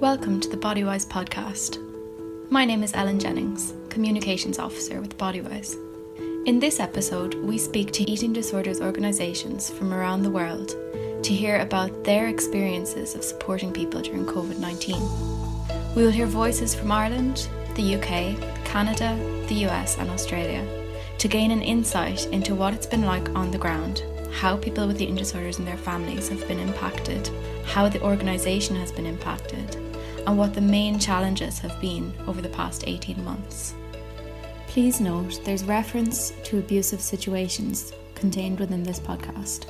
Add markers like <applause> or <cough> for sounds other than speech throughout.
Welcome to the Bodywise podcast. My name is Ellen Jennings, Communications Officer with Bodywise. In this episode, we speak to eating disorders organisations from around the world to hear about their experiences of supporting people during COVID 19. We will hear voices from Ireland, the UK, Canada, the US, and Australia to gain an insight into what it's been like on the ground, how people with eating disorders and their families have been impacted, how the organisation has been impacted, and what the main challenges have been over the past 18 months. Please note there's reference to abusive situations contained within this podcast.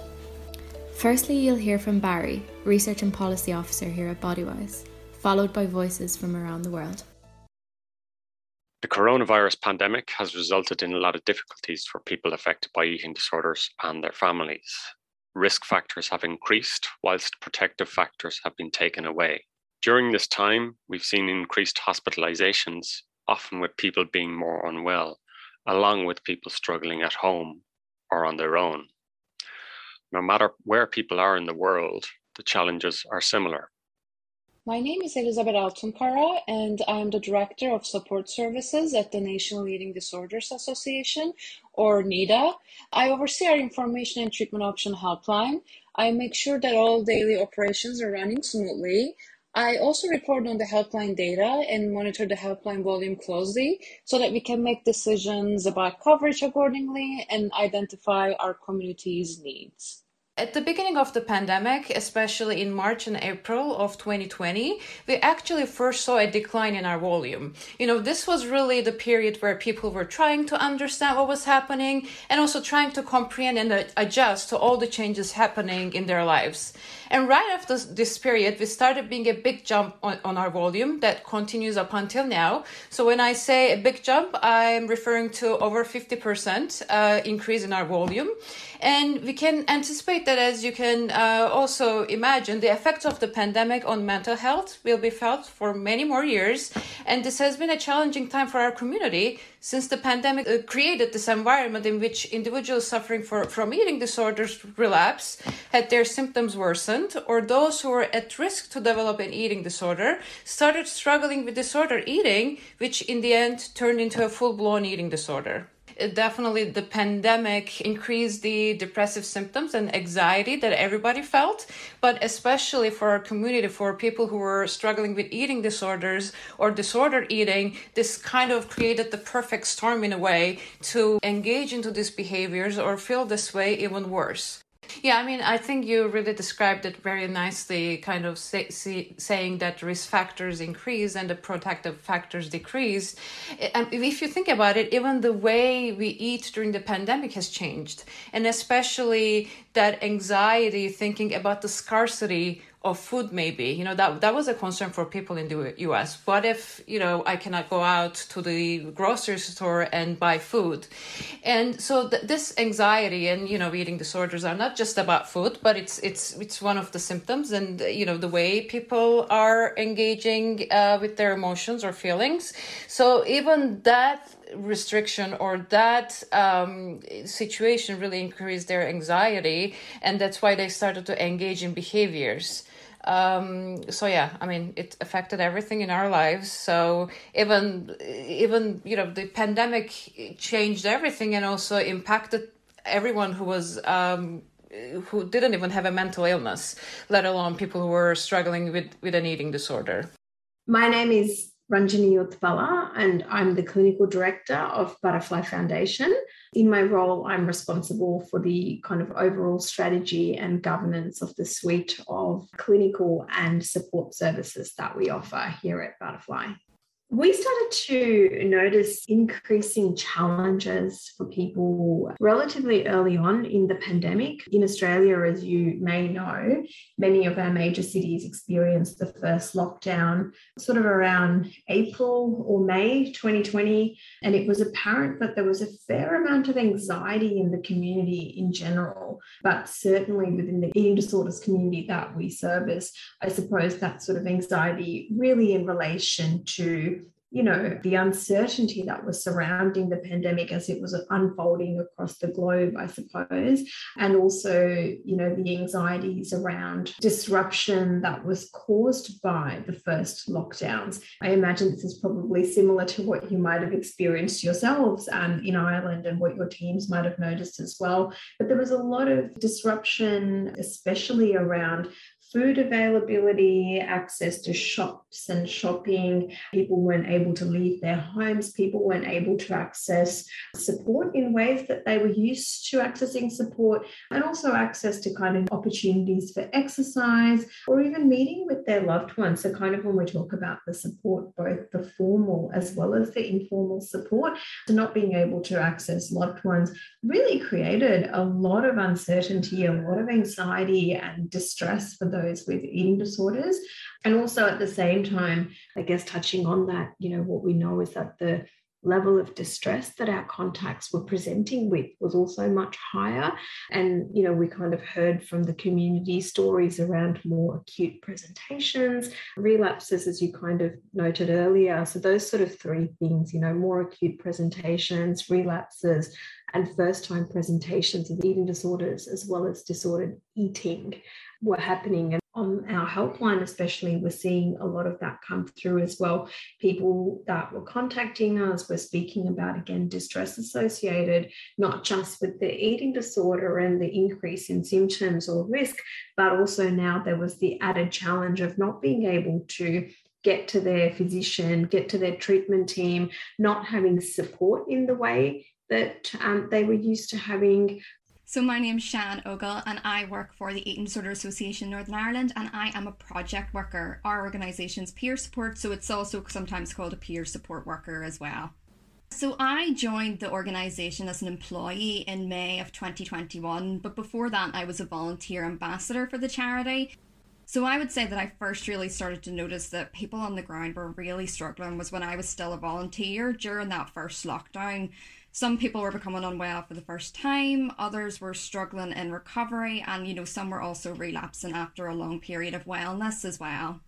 Firstly, you'll hear from Barry, Research and Policy Officer here at Bodywise, followed by voices from around the world. The coronavirus pandemic has resulted in a lot of difficulties for people affected by eating disorders and their families. Risk factors have increased, whilst protective factors have been taken away. During this time, we've seen increased hospitalizations, often with people being more unwell, along with people struggling at home or on their own no matter where people are in the world, the challenges are similar. My name is Elizabeth Altunkara, and I am the Director of Support Services at the National Eating Disorders Association, or NEDA. I oversee our information and treatment option helpline. I make sure that all daily operations are running smoothly. I also report on the helpline data and monitor the helpline volume closely so that we can make decisions about coverage accordingly and identify our community's needs. At the beginning of the pandemic, especially in March and April of 2020, we actually first saw a decline in our volume. You know, this was really the period where people were trying to understand what was happening and also trying to comprehend and adjust to all the changes happening in their lives. And right after this period, we started being a big jump on, on our volume that continues up until now. So when I say a big jump, I'm referring to over 50% uh, increase in our volume. And we can anticipate that, as you can uh, also imagine, the effects of the pandemic on mental health will be felt for many more years. And this has been a challenging time for our community since the pandemic uh, created this environment in which individuals suffering for, from eating disorders relapse, had their symptoms worsened, or those who were at risk to develop an eating disorder started struggling with disorder eating, which in the end turned into a full blown eating disorder definitely the pandemic increased the depressive symptoms and anxiety that everybody felt, but especially for our community, for people who were struggling with eating disorders or disordered eating, this kind of created the perfect storm in a way to engage into these behaviors or feel this way even worse. Yeah, I mean, I think you really described it very nicely, kind of say, say, saying that risk factors increase and the protective factors decrease. And um, if you think about it, even the way we eat during the pandemic has changed, and especially that anxiety, thinking about the scarcity of food maybe. You know that that was a concern for people in the US what if you know I cannot go out to the grocery store and buy food? And so th- this anxiety and you know eating disorders are not just about food but it's it's it's one of the symptoms and you know the way people are engaging uh, with their emotions or feelings. So even that restriction or that um, situation really increased their anxiety and that's why they started to engage in behaviors. Um so yeah i mean it affected everything in our lives. So even even you know the pandemic changed everything and also impacted everyone who was um who didn't even have a mental illness let alone people who were struggling with with an eating disorder. My name is Ranjani Uthpala, and I'm the clinical director of Butterfly Foundation. In my role, I'm responsible for the kind of overall strategy and governance of the suite of clinical and support services that we offer here at Butterfly. We started to notice increasing challenges for people relatively early on in the pandemic. In Australia, as you may know, many of our major cities experienced the first lockdown sort of around April or May 2020. And it was apparent that there was a fair amount of anxiety in the community in general, but certainly within the eating disorders community that we service, I suppose that sort of anxiety really in relation to you know, the uncertainty that was surrounding the pandemic as it was unfolding across the globe, I suppose, and also, you know, the anxieties around disruption that was caused by the first lockdowns. I imagine this is probably similar to what you might have experienced yourselves um, in Ireland and what your teams might have noticed as well. But there was a lot of disruption, especially around food availability, access to shops and shopping. People weren't able to leave their homes. People weren't able to access support in ways that they were used to accessing support, and also access to kind of opportunities for exercise or even meeting with their loved ones. So, kind of when we talk about the support, both the formal as well as the informal support, to not being able to access loved ones really created a lot of uncertainty, a lot of anxiety and distress for those those with eating disorders. And also at the same time, I guess touching on that, you know, what we know is that the level of distress that our contacts were presenting with was also much higher. And, you know, we kind of heard from the community stories around more acute presentations, relapses, as you kind of noted earlier. So, those sort of three things, you know, more acute presentations, relapses, and first time presentations of eating disorders, as well as disordered eating were happening. And on our helpline, especially, we're seeing a lot of that come through as well. People that were contacting us were speaking about, again, distress associated not just with the eating disorder and the increase in symptoms or risk, but also now there was the added challenge of not being able to get to their physician, get to their treatment team, not having support in the way that um, they were used to having so my name's Sian Ogle and I work for the Eating Disorder Association Northern Ireland and I am a project worker. Our organisation's peer support, so it's also sometimes called a peer support worker as well. So I joined the organisation as an employee in May of 2021, but before that I was a volunteer ambassador for the charity. So I would say that I first really started to notice that people on the ground were really struggling was when I was still a volunteer during that first lockdown. Some people were becoming unwell for the first time, others were struggling in recovery, and you know, some were also relapsing after a long period of wellness as well.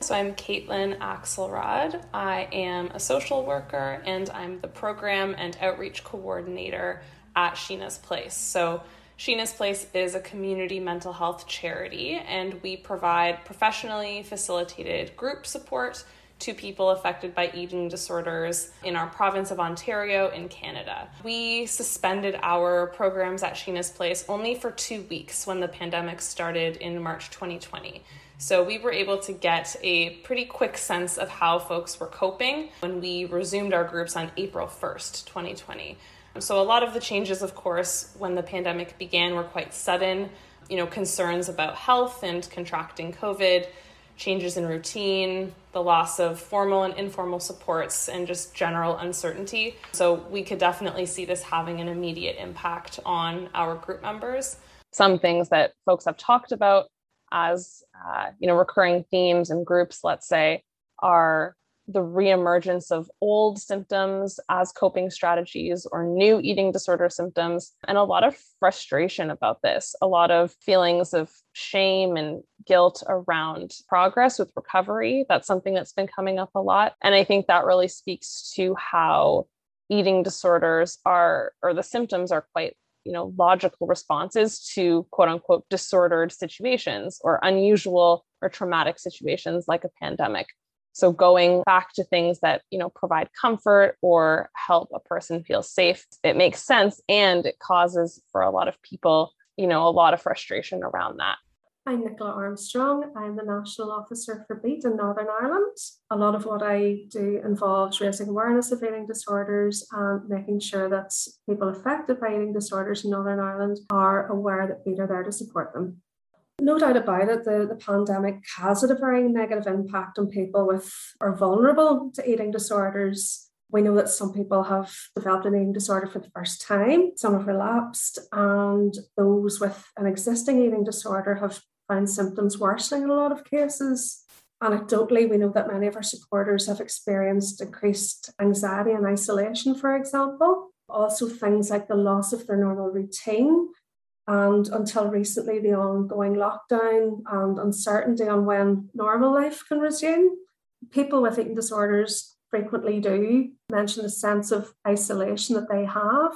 So, I'm Kaitlyn Axelrod. I am a social worker and I'm the program and outreach coordinator at Sheena's Place. So, Sheena's Place is a community mental health charity, and we provide professionally facilitated group support to people affected by eating disorders in our province of Ontario in Canada. We suspended our programs at Sheena's Place only for two weeks when the pandemic started in March 2020. So we were able to get a pretty quick sense of how folks were coping when we resumed our groups on April 1st, 2020. So a lot of the changes, of course, when the pandemic began were quite sudden. You know, concerns about health and contracting COVID changes in routine, the loss of formal and informal supports, and just general uncertainty. So we could definitely see this having an immediate impact on our group members. Some things that folks have talked about as uh, you know recurring themes in groups, let's say, are the reemergence of old symptoms as coping strategies or new eating disorder symptoms, and a lot of frustration about this, a lot of feelings of shame and guilt around progress with recovery. That's something that's been coming up a lot. And I think that really speaks to how eating disorders are, or the symptoms are quite you know logical responses to quote unquote disordered situations or unusual or traumatic situations like a pandemic so going back to things that, you know, provide comfort or help a person feel safe, it makes sense and it causes for a lot of people, you know, a lot of frustration around that. I'm Nicola Armstrong. I'm the National Officer for BEAT in Northern Ireland. A lot of what I do involves raising awareness of eating disorders and making sure that people affected by eating disorders in Northern Ireland are aware that BEAT are there to support them. No doubt about it, the, the pandemic has had a very negative impact on people with are vulnerable to eating disorders. We know that some people have developed an eating disorder for the first time, some have relapsed, and those with an existing eating disorder have found symptoms worsening in a lot of cases. Anecdotally, we know that many of our supporters have experienced increased anxiety and isolation, for example. Also, things like the loss of their normal routine and until recently, the ongoing lockdown and uncertainty on when normal life can resume. People with eating disorders frequently do mention the sense of isolation that they have.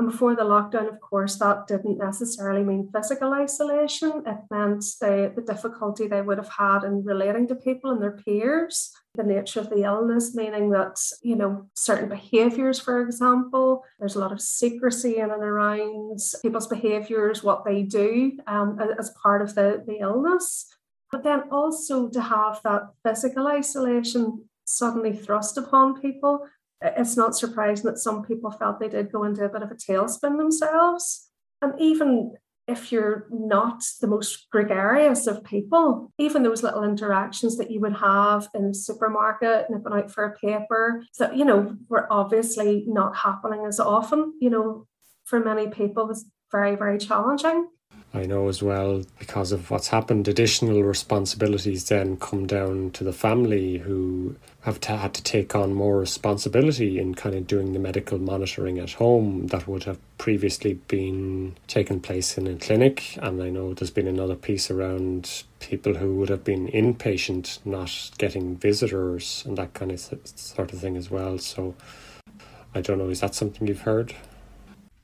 And before the lockdown, of course, that didn't necessarily mean physical isolation. It meant the, the difficulty they would have had in relating to people and their peers, the nature of the illness, meaning that, you know, certain behaviors, for example, there's a lot of secrecy in and around people's behaviors, what they do um, as part of the, the illness. But then also to have that physical isolation suddenly thrust upon people it's not surprising that some people felt they did go into a bit of a tailspin themselves. And even if you're not the most gregarious of people, even those little interactions that you would have in the supermarket, nipping out for a paper, that, you know, were obviously not happening as often, you know, for many people was very, very challenging. I know as well because of what's happened, additional responsibilities then come down to the family who have to, had to take on more responsibility in kind of doing the medical monitoring at home that would have previously been taken place in a clinic. And I know there's been another piece around people who would have been inpatient, not getting visitors and that kind of sort of thing as well. So I don't know, is that something you've heard?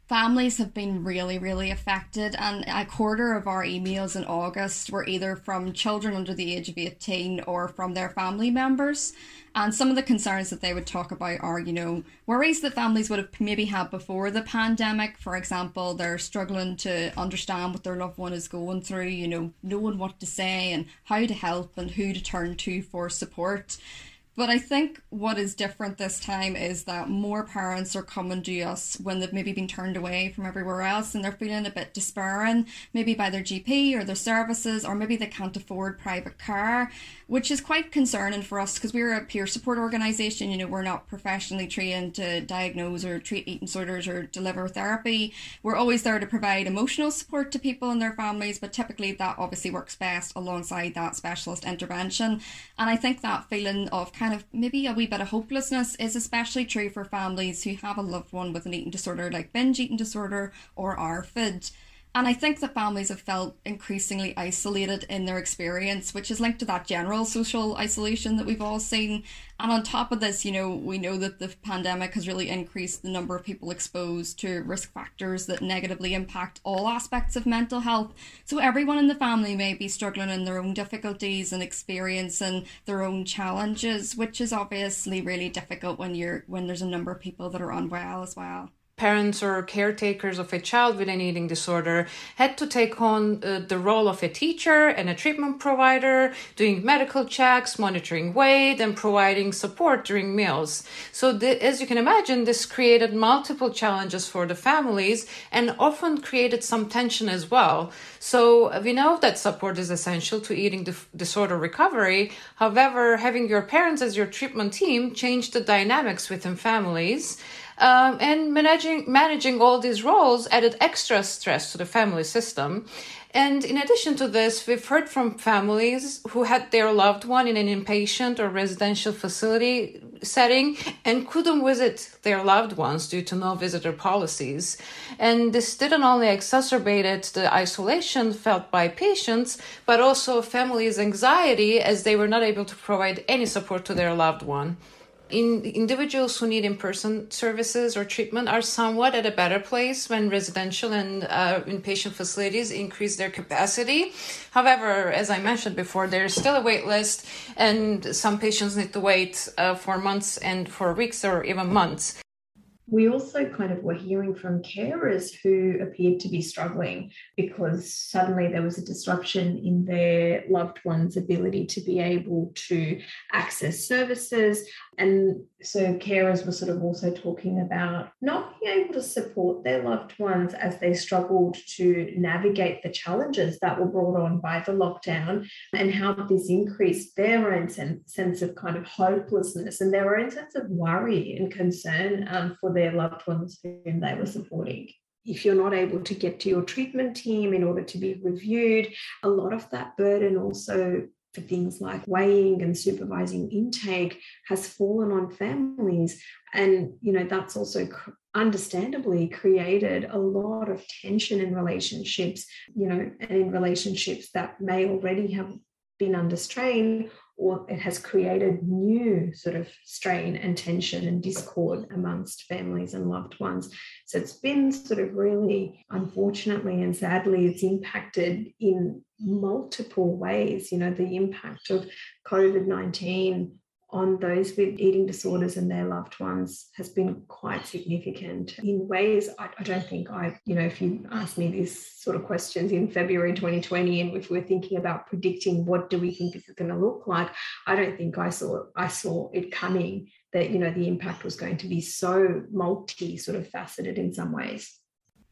Families have been really, really affected, and a quarter of our emails in August were either from children under the age of 18 or from their family members. And some of the concerns that they would talk about are, you know, worries that families would have maybe had before the pandemic. For example, they're struggling to understand what their loved one is going through, you know, knowing what to say and how to help and who to turn to for support. But I think what is different this time is that more parents are coming to us when they've maybe been turned away from everywhere else and they're feeling a bit despairing, maybe by their GP or their services, or maybe they can't afford private care, which is quite concerning for us because we're a peer support organisation. You know, we're not professionally trained to diagnose or treat eating disorders or deliver therapy. We're always there to provide emotional support to people and their families, but typically that obviously works best alongside that specialist intervention. And I think that feeling of kind kind of maybe a wee bit of hopelessness is especially true for families who have a loved one with an eating disorder like binge eating disorder or ARFID. And I think that families have felt increasingly isolated in their experience, which is linked to that general social isolation that we've all seen. And on top of this, you know, we know that the pandemic has really increased the number of people exposed to risk factors that negatively impact all aspects of mental health. So everyone in the family may be struggling in their own difficulties and experiencing their own challenges, which is obviously really difficult when you're when there's a number of people that are unwell as well parents or caretakers of a child with an eating disorder had to take on uh, the role of a teacher and a treatment provider, doing medical checks, monitoring weight, and providing support during meals. So, as you can imagine, this created multiple challenges for the families and often created some tension as well. So, we know that support is essential to eating dif- disorder recovery. However, having your parents as your treatment team changed the dynamics within families. Um, and managing managing all these roles added extra stress to the family system. And in addition to this, we've heard from families who had their loved one in an inpatient or residential facility setting and couldn't visit their loved ones due to no visitor policies. And this didn't only exacerbated the isolation felt by patients, but also families' anxiety as they were not able to provide any support to their loved one in individuals who need in-person services or treatment are somewhat at a better place when residential and uh, inpatient facilities increase their capacity. However, as I mentioned before, there is still a wait list, and some patients need to wait uh, for months and for weeks or even months we also kind of were hearing from carers who appeared to be struggling because suddenly there was a disruption in their loved one's ability to be able to access services. And so carers were sort of also talking about not being able to support their loved ones as they struggled to navigate the challenges that were brought on by the lockdown and how this increased their own sense of kind of hopelessness and their own sense of worry and concern um, for their loved ones whom they were supporting. If you're not able to get to your treatment team in order to be reviewed, a lot of that burden also for things like weighing and supervising intake has fallen on families. And you know that's also understandably created a lot of tension in relationships you know and in relationships that may already have been under strain or it has created new sort of strain and tension and discord amongst families and loved ones. So it's been sort of really, unfortunately and sadly, it's impacted in multiple ways. You know, the impact of COVID 19 on those with eating disorders and their loved ones has been quite significant in ways I, I, don't think I, you know, if you asked me these sort of questions in February 2020 and if we're thinking about predicting what do we think this is going to look like, I don't think I saw I saw it coming that, you know, the impact was going to be so multi sort of faceted in some ways.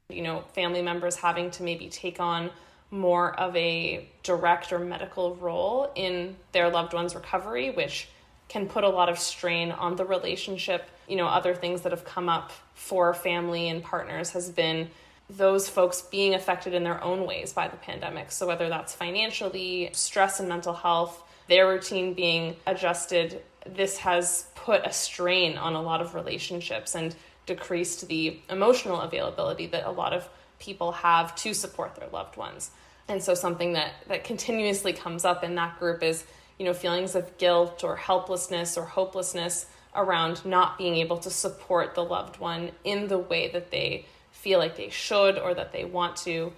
You know, family members having to maybe take on more of a direct or medical role in their loved one's recovery, which can put a lot of strain on the relationship. You know, other things that have come up for family and partners has been those folks being affected in their own ways by the pandemic. So, whether that's financially, stress and mental health, their routine being adjusted, this has put a strain on a lot of relationships and decreased the emotional availability that a lot of people have to support their loved ones. And so, something that, that continuously comes up in that group is you know, feelings of guilt or helplessness or hopelessness around not being able to support the loved one in the way that they feel like they should or that they want to.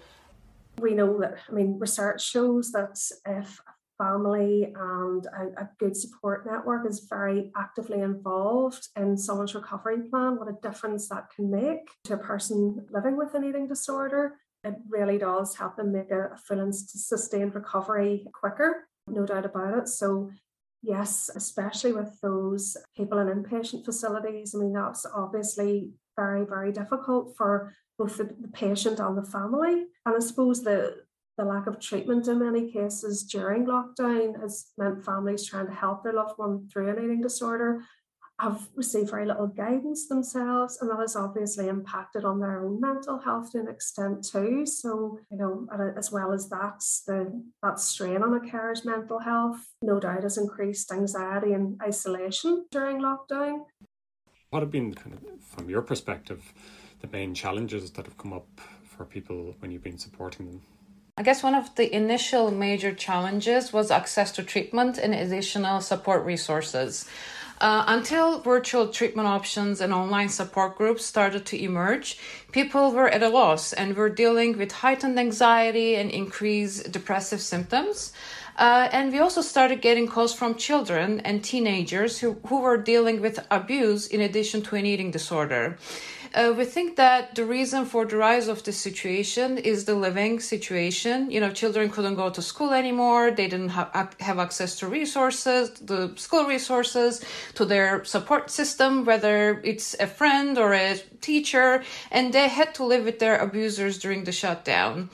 We know that, I mean, research shows that if a family and a, a good support network is very actively involved in someone's recovery plan, what a difference that can make to a person living with an eating disorder. It really does help them make a, a full and sustained recovery quicker no doubt about it. So, yes, especially with those people in inpatient facilities, I mean, that's obviously very, very difficult for both the, the patient and the family. And I suppose the the lack of treatment in many cases during lockdown has meant families trying to help their loved one through an eating disorder have received very little guidance themselves, and that has obviously impacted on their own mental health to an extent too. So, you know, as well as that's the that strain on a carer's mental health, no doubt, has increased anxiety and isolation during lockdown. What have been kind of, from your perspective, the main challenges that have come up for people when you've been supporting them? I guess one of the initial major challenges was access to treatment and additional support resources. Uh, until virtual treatment options and online support groups started to emerge, people were at a loss and were dealing with heightened anxiety and increased depressive symptoms. Uh, and we also started getting calls from children and teenagers who, who were dealing with abuse in addition to an eating disorder. Uh, we think that the reason for the rise of this situation is the living situation. You know, children couldn't go to school anymore. They didn't have, have access to resources, the school resources, to their support system, whether it's a friend or a teacher, and they had to live with their abusers during the shutdown.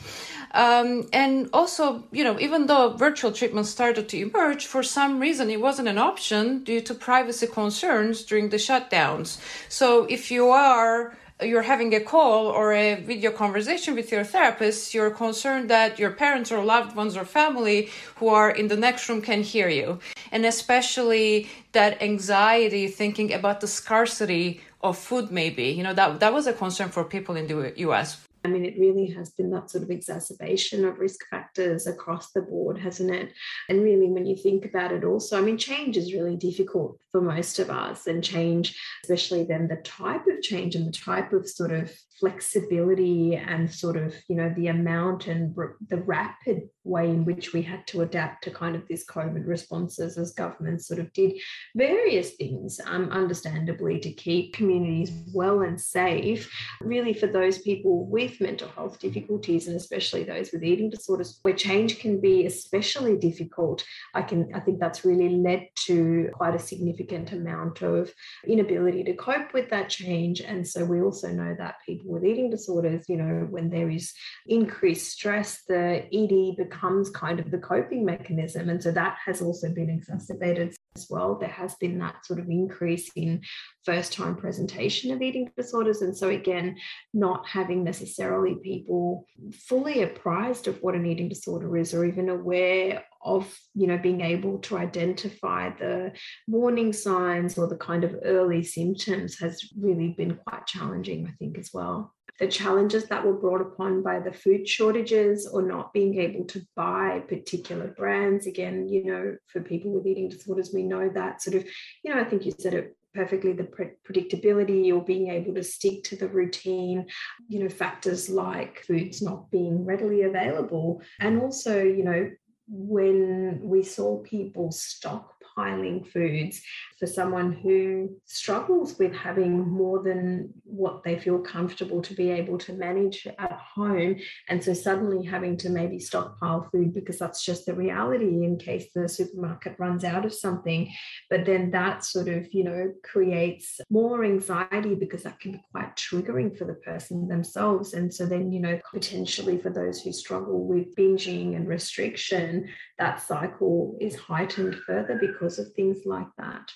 Um, and also, you know, even though virtual treatment started to emerge, for some reason it wasn't an option due to privacy concerns during the shutdowns. So if you are you're having a call or a video conversation with your therapist, you're concerned that your parents or loved ones or family who are in the next room can hear you. And especially that anxiety thinking about the scarcity of food maybe. You know, that that was a concern for people in the US. I mean, it really has been that sort of exacerbation of risk factors across the board, hasn't it? And really, when you think about it, also, I mean, change is really difficult for most of us, and change, especially then the type of change and the type of sort of flexibility and sort of, you know, the amount and the rapid way in which we had to adapt to kind of this COVID responses as governments sort of did various things, um, understandably, to keep communities well and safe, really for those people with mental health difficulties and especially those with eating disorders, where change can be especially difficult. I can I think that's really led to quite a significant amount of inability to cope with that change. And so we also know that people with eating disorders, you know, when there is increased stress, the ED becomes kind of the coping mechanism. And so that has also been exacerbated as well. There has been that sort of increase in first time presentation of eating disorders. And so, again, not having necessarily people fully apprised of what an eating disorder is or even aware of you know being able to identify the warning signs or the kind of early symptoms has really been quite challenging i think as well the challenges that were brought upon by the food shortages or not being able to buy particular brands again you know for people with eating disorders we know that sort of you know i think you said it perfectly the pre- predictability or being able to stick to the routine you know factors like foods not being readily available. And also you know when we saw people stockpiling foods for someone who struggles with having more than what they feel comfortable to be able to manage at home. And so suddenly having to maybe stockpile food because that's just the reality in case the supermarket runs out of something. But then that sort of, you know, creates more anxiety because that can be quite triggering for the person themselves. And so then, you know, potentially for those who struggle with binging and restriction, that cycle is heightened further because of things like that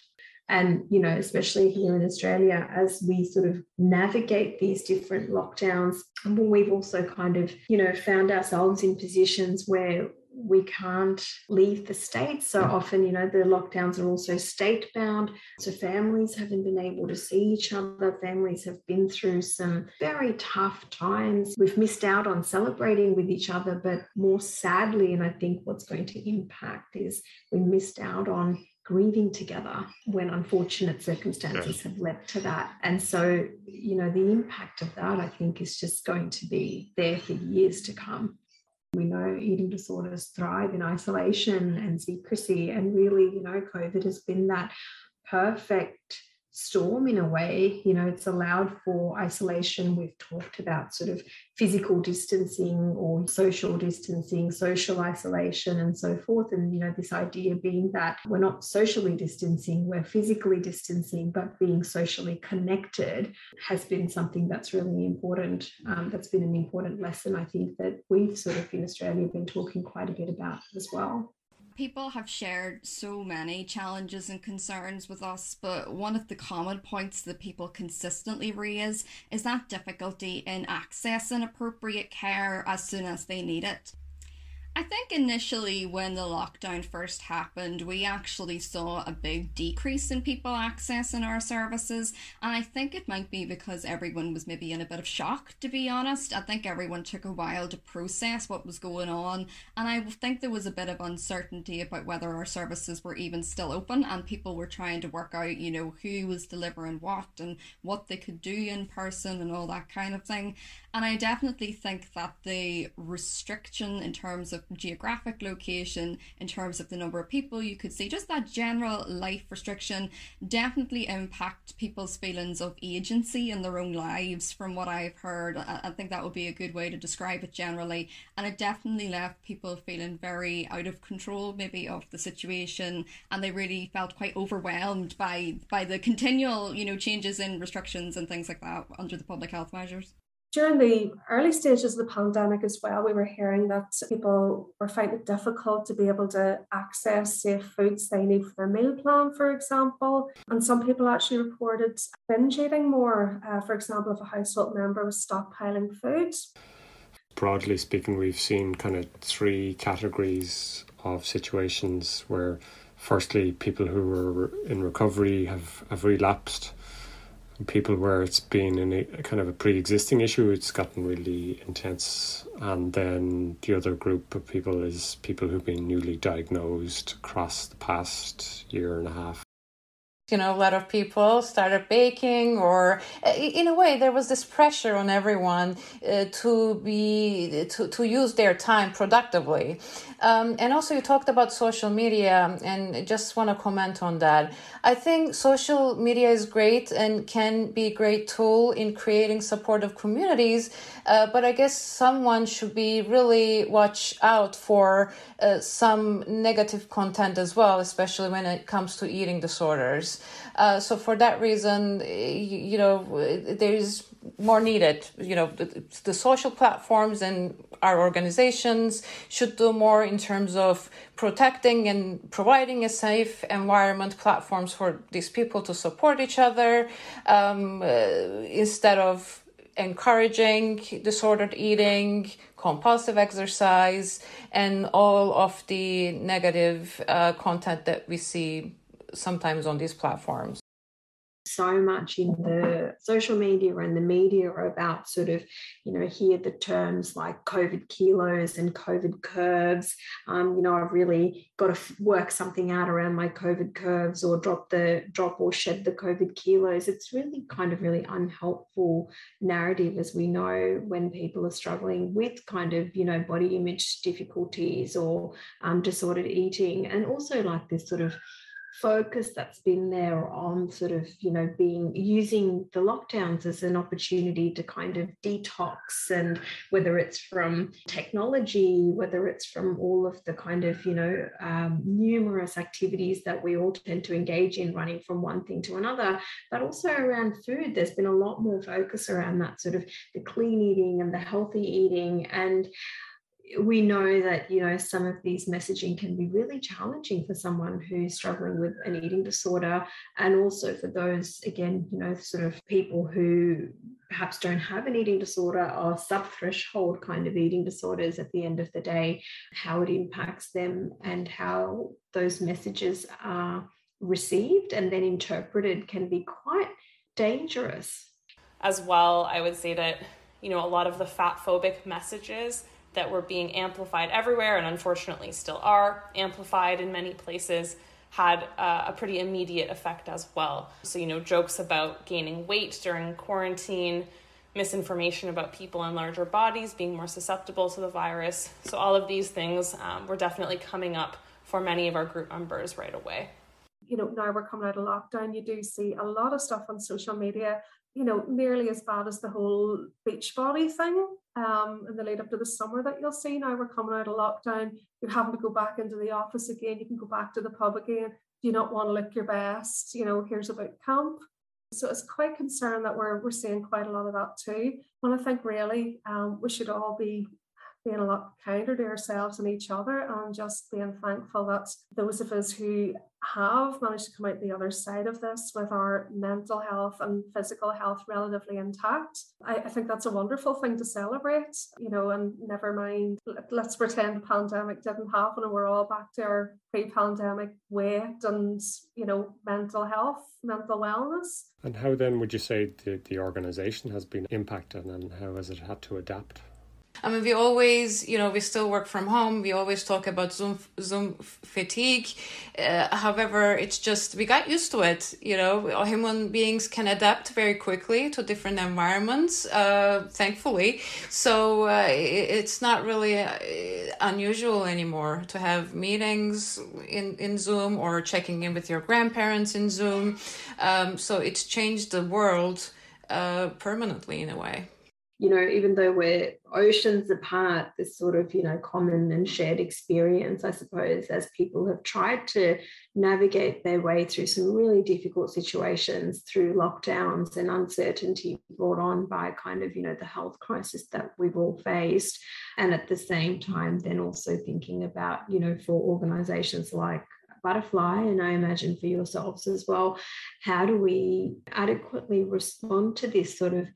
and you know especially here in australia as we sort of navigate these different lockdowns we've also kind of you know found ourselves in positions where we can't leave the state. So often you know the lockdowns are also state bound so families haven't been able to see each other. Families have been through some very tough times. We've missed out on celebrating with each other but more sadly and i think what's going to impact is we missed out on grieving together when unfortunate circumstances have led to that. And so, you know, the impact of that, I think, is just going to be there for years to come. We know eating disorders thrive in isolation and secrecy. And really, you know, COVID has been that perfect storm in a way. You know, it's allowed for isolation. We've talked about sort of physical distancing or social distancing, social isolation, and so forth. And, you know, this idea being that we're not socially distancing, we're physically distancing, but being socially connected has been something that's really important. Um, that's been an important lesson, I think, that we've sort of in Australia been talking quite a bit about as well people have shared so many challenges and concerns with us, but one of the common points that people consistently raise is that difficulty in accessing appropriate care as soon as they need it. I think initially when the lockdown first happened, we actually saw a big decrease in people accessing our services. And I think it might be because everyone was maybe in a bit of shock, to be honest. I think everyone took a while to process what was going on. And I think there was a bit of uncertainty about whether our services were even still open. And people were trying to work out, you know, who was delivering what and what they could do in person and all that kind of thing. And I definitely think that the restriction in terms of geographic location, in terms of the number of people you could see, just that general life restriction definitely impact people's feelings of agency in their own lives from what I've heard. I think that would be a good way to describe it generally. And it definitely left people feeling very out of control maybe of the situation and they really felt quite overwhelmed by by the continual, you know, changes in restrictions and things like that under the public health measures during the early stages of the pandemic as well, we were hearing that people were finding it difficult to be able to access safe foods they need for their meal plan, for example. And some people actually reported binge eating more. Uh, for example, if a household member was stockpiling food. Broadly speaking, we've seen kind of three categories of situations where, firstly, people who were in recovery have, have relapsed people where it's been in a kind of a pre-existing issue it's gotten really intense. And then the other group of people is people who've been newly diagnosed across the past year and a half you know a lot of people started baking or uh, in a way there was this pressure on everyone uh, to be to, to use their time productively. Um, and also you talked about social media and just want to comment on that. I think social media is great and can be a great tool in creating supportive communities uh, but i guess someone should be really watch out for uh, some negative content as well especially when it comes to eating disorders uh, so for that reason, you, you know, there is more needed. You know, the, the, social platforms and our organizations should do more in terms of protecting and providing a safe environment, platforms for these people to support each other, um, uh, instead of encouraging disordered eating, compulsive exercise, and all of the negative uh, content that we see sometimes on these platforms so much in the social media and the media about sort of, you know, hear the terms like COVID kilos and COVID curves. Um, you know, I've really got to work something out around my COVID curves or drop the drop or shed the COVID kilos. It's really kind of really unhelpful narrative, as we know, when people are struggling with kind of, you know, body image difficulties or um, disordered eating, and also like this sort of focus that's been there on sort of you know being using the lockdowns as an opportunity to kind of detox and whether it's from technology whether it's from all of the kind of you know um, numerous activities that we all tend to engage in running from one thing to another but also around food. There's been a lot more focus around that sort of the clean eating and the healthy eating. And we know that you know some of these messaging can be really challenging for someone who's struggling with an eating disorder and also for those again you know sort of people who perhaps don't have an eating disorder or sub threshold kind of eating disorders at the end of the day how it impacts them and how those messages are received and then interpreted can be quite dangerous. As well i would say that you know a lot of the fat phobic messages that were being amplified everywhere and unfortunately still are amplified in many places had uh, a pretty immediate effect as well. So, you know, jokes about gaining weight during quarantine, misinformation about people in larger bodies being more susceptible to the virus. So, all of these things um, were definitely coming up for many of our group members right away. You know, now we're coming out of lockdown, you do see a lot of stuff on social media you know, nearly as bad as the whole beach body thing um, in the lead up to the summer that you'll see. Now we're coming out of lockdown, you're having to go back into the office again, you can go back to the pub again. Do you not want to look your best? You know, here's about camp. So it's quite concerned that we're, we're seeing quite a lot of that too. And I think really um, we should all be being a lot kinder to ourselves and each other and just being thankful that those of us who have managed to come out the other side of this with our mental health and physical health relatively intact. I, I think that's a wonderful thing to celebrate, you know, and never mind, let's pretend the pandemic didn't happen and we're all back to our pre pandemic weight and, you know, mental health, mental wellness. And how then would you say the, the organization has been impacted and how has it had to adapt? I mean, we always, you know, we still work from home. We always talk about Zoom Zoom fatigue. Uh, however, it's just we got used to it. You know, human beings can adapt very quickly to different environments. Uh, thankfully, so uh, it's not really uh, unusual anymore to have meetings in in Zoom or checking in with your grandparents in Zoom. Um, so it's changed the world uh, permanently in a way you know, even though we're oceans apart, this sort of, you know, common and shared experience, I suppose, as people have tried to navigate their way through some really difficult situations through lockdowns and uncertainty brought on by kind of, you know, the health crisis that we've all faced. And at the same time, then also thinking about, you know, for organizations like butterfly and i imagine for yourselves as well how do we adequately respond to this sort of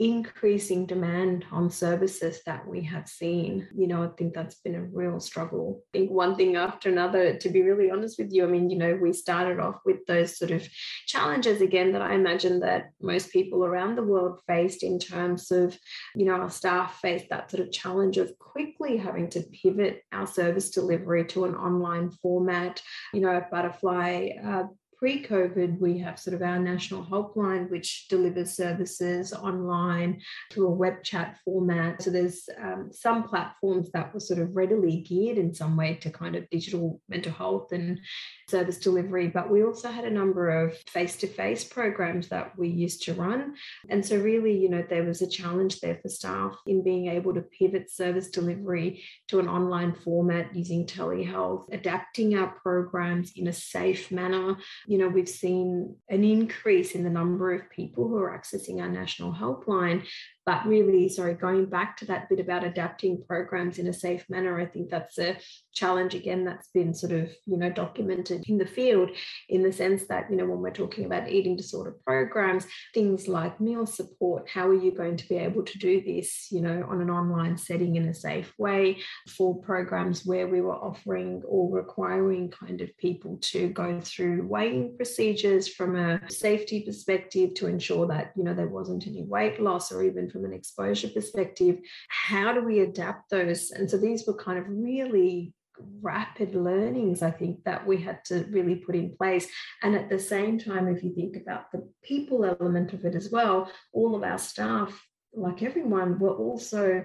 increasing demand on services that we have seen. You know, I think that's been a real struggle. I think one thing after another, to be really honest with you, I mean, you know, we started off with those sort of challenges again that I imagine that most people around the world faced in terms of, you know, our staff faced that sort of challenge of quickly having to pivot our service delivery to an online format. You know, Butterfly, uh, pre COVID, we have sort of our national helpline, which delivers services online through a web chat format. So there's um, some platforms that were sort of readily geared in some way to kind of digital mental health and service delivery, but we also had a number of face to face programs that we used to run. And so, really, you know, there was a challenge there for staff in being able to pivot service delivery to an online format using telehealth, adapting our programs in a safe manner. You know, we've seen an increase in the number of people who are accessing our national helpline but really, sorry, going back to that bit about adapting programs in a safe manner, I think that's a challenge again that's been sort of you know documented in the field in the sense that you know when we're talking about eating disorder programs things like meal support how are you going to be able to do this you know on an online setting in a safe way for programs where we were offering or requiring kind of people to go through weighing procedures from a safety perspective to ensure that you know there wasn't any weight loss or even from an exposure perspective how do we adapt those? And so these were kind of really rapid learnings i think that we had to really put in place. And at the same time if you think about the people element of it as well all of our staff like everyone were also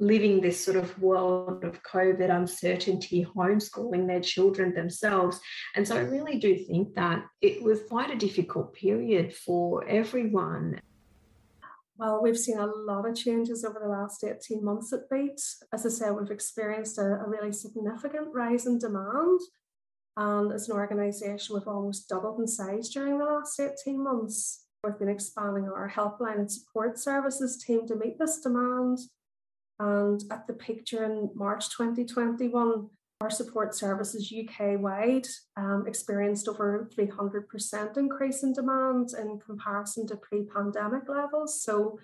living this sort of world of covid uncertainty homeschooling their children themselves. And so i really do think that it was quite a difficult period for everyone well, we've seen a lot of changes over the last 18 months at Beat. As I said, we've experienced a, a really significant rise in demand. And as an organisation, we've almost doubled in size during the last 18 months. We've been expanding our helpline and support services team to meet this demand. And at the peak during March 2021, our support services UK wide um, experienced over 300% increase in demand in comparison to pre pandemic levels. So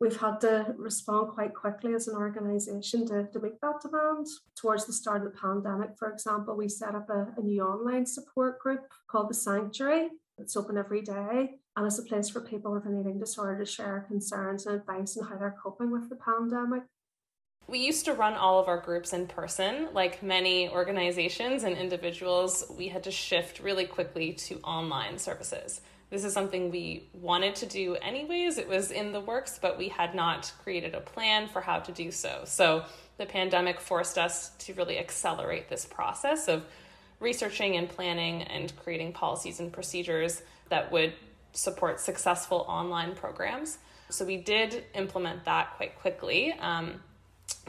we've had to respond quite quickly as an organisation to, to meet that demand. Towards the start of the pandemic, for example, we set up a, a new online support group called The Sanctuary. It's open every day and it's a place for people with an eating disorder to share concerns and advice on how they're coping with the pandemic. We used to run all of our groups in person. Like many organizations and individuals, we had to shift really quickly to online services. This is something we wanted to do anyways. It was in the works, but we had not created a plan for how to do so. So the pandemic forced us to really accelerate this process of researching and planning and creating policies and procedures that would support successful online programs. So we did implement that quite quickly. Um,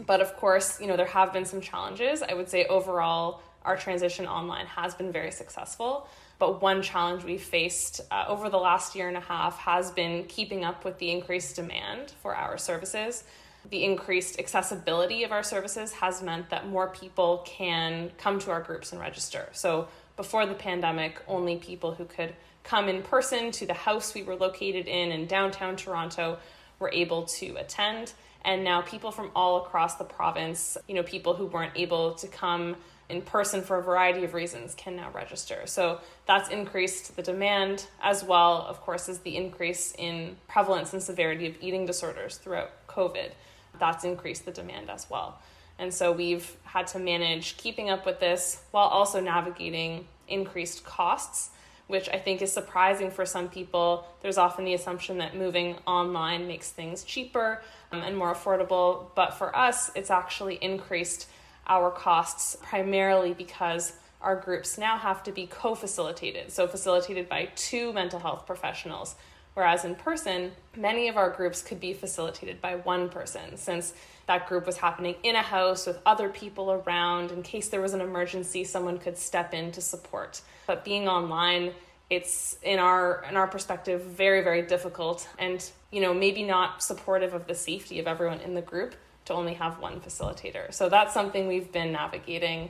but of course, you know, there have been some challenges. I would say overall, our transition online has been very successful. But one challenge we faced uh, over the last year and a half has been keeping up with the increased demand for our services. The increased accessibility of our services has meant that more people can come to our groups and register. So before the pandemic, only people who could come in person to the house we were located in in downtown Toronto were able to attend and now people from all across the province, you know, people who weren't able to come in person for a variety of reasons can now register. So that's increased the demand as well, of course, as the increase in prevalence and severity of eating disorders throughout COVID. That's increased the demand as well. And so we've had to manage keeping up with this while also navigating increased costs which I think is surprising for some people. There's often the assumption that moving online makes things cheaper um, and more affordable, but for us, it's actually increased our costs primarily because our groups now have to be co facilitated, so facilitated by two mental health professionals. Whereas in person, many of our groups could be facilitated by one person since that group was happening in a house with other people around. In case there was an emergency, someone could step in to support. But being online, it's in our in our perspective very very difficult and you know maybe not supportive of the safety of everyone in the group to only have one facilitator. So that's something we've been navigating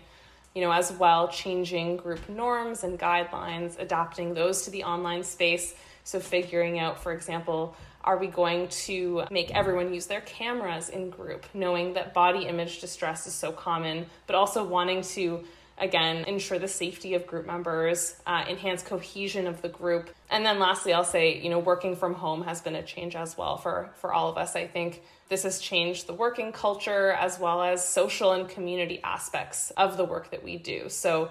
you know, as well changing group norms and guidelines, adapting those to the online space. So, figuring out, for example, are we going to make everyone use their cameras in group, knowing that body image distress is so common, but also wanting to again ensure the safety of group members uh, enhance cohesion of the group? And then lastly i'll say you know working from home has been a change as well for for all of us. I think this has changed the working culture as well as social and community aspects of the work that we do. So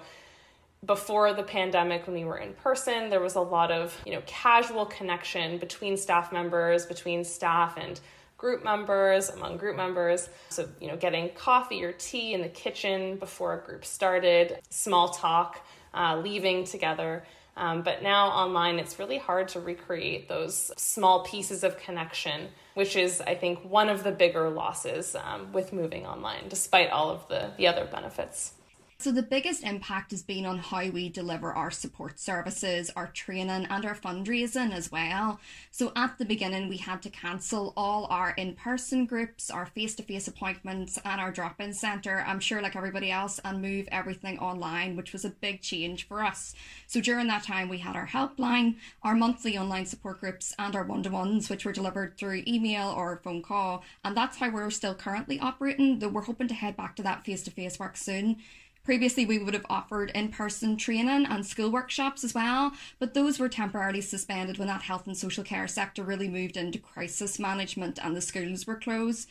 before the pandemic when we were in person there was a lot of you know casual connection between staff members between staff and group members among group members. So you know getting coffee or tea in the kitchen before a group started small talk uh, leaving together. Um, but now online it's really hard to recreate those small pieces of connection which is i think one of the bigger losses um, with moving online despite all of the, the other benefits So, the biggest impact has been on how we deliver our support services, our training, and our fundraising as well. So, at the beginning, we had to cancel all our in person groups, our face to face appointments, and our drop in centre, I'm sure, like everybody else, and move everything online, which was a big change for us. So, during that time, we had our helpline, our monthly online support groups, and our one to ones, which were delivered through email or phone call. And that's how we're still currently operating, though we're hoping to head back to that face to face work soon. Previously, we would have offered in person training and school workshops as well, but those were temporarily suspended when that health and social care sector really moved into crisis management and the schools were closed.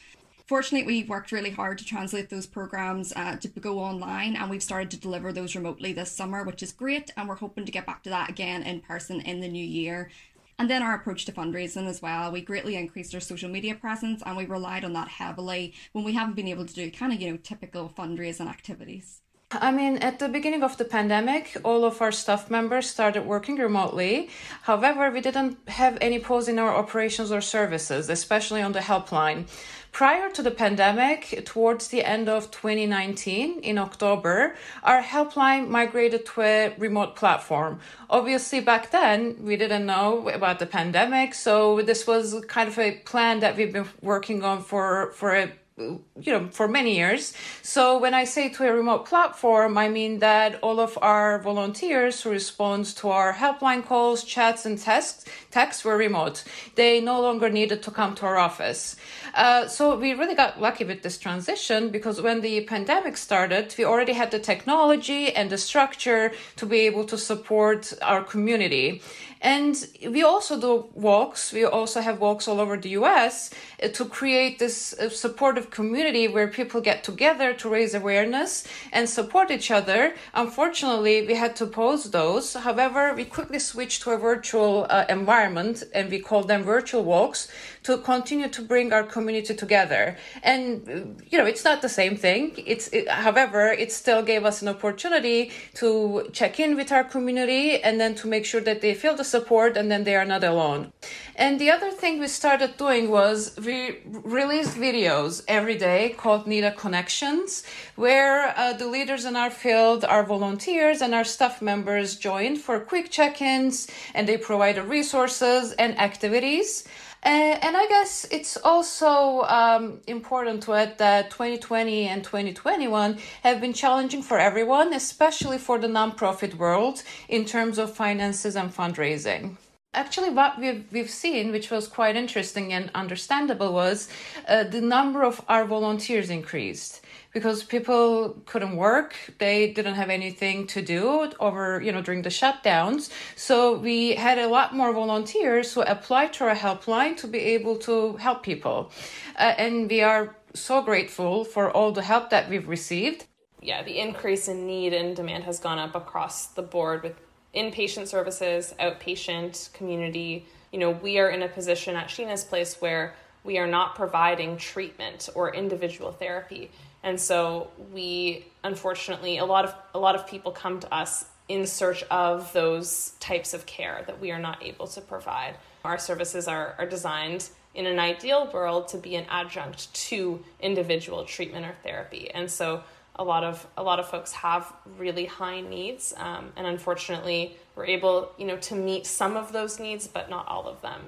Fortunately, we worked really hard to translate those programs uh, to go online, and we've started to deliver those remotely this summer, which is great. And we're hoping to get back to that again in person in the new year. And then our approach to fundraising as well. We greatly increased our social media presence and we relied on that heavily when we haven't been able to do kind of, you know, typical fundraising activities. I mean, at the beginning of the pandemic, all of our staff members started working remotely. However, we didn't have any pause in our operations or services, especially on the helpline. Prior to the pandemic, towards the end of 2019, in October, our helpline migrated to a remote platform. Obviously, back then, we didn't know about the pandemic, so this was kind of a plan that we've been working on for, for a you know for many years. So when i say to a remote platform i mean that all of our volunteers who respond to our helpline calls chats and texts texts were remote. They no longer needed to come to our office. Uh, so we really got lucky with this transition because when the pandemic started we already had the technology and the structure to be able to support our community and we also do walks. We also have walks all over the US uh, to create this uh, supportive community where people get together to raise awareness and support each other. Unfortunately, we had to pause those. However, we quickly switched to a virtual uh, environment and we call them virtual walks to continue to bring our community together. And, you know, it's not the same thing. It's, it, however, it still gave us an opportunity to check in with our community and then to make sure that they feel the support and then they are not alone. And the other thing we started doing was we released videos every day called NEDA Connections, where uh, the leaders in our field, our volunteers, and our staff members joined for quick check ins and they provided resources and activities. And I guess it's also um, important to add that 2020 and 2021 have been challenging for everyone, especially for the nonprofit world in terms of finances and fundraising. Actually what we've, we've seen which was quite interesting and understandable was uh, the number of our volunteers increased because people couldn't work they didn't have anything to do over you know during the shutdowns so we had a lot more volunteers who applied to our helpline to be able to help people uh, and we are so grateful for all the help that we've received yeah the increase in need and demand has gone up across the board with inpatient services, outpatient, community. You know, we are in a position at Sheena's place where we are not providing treatment or individual therapy. And so we unfortunately a lot of a lot of people come to us in search of those types of care that we are not able to provide. Our services are, are designed in an ideal world to be an adjunct to individual treatment or therapy. And so a lot of a lot of folks have really high needs um, and unfortunately we're able you know to meet some of those needs but not all of them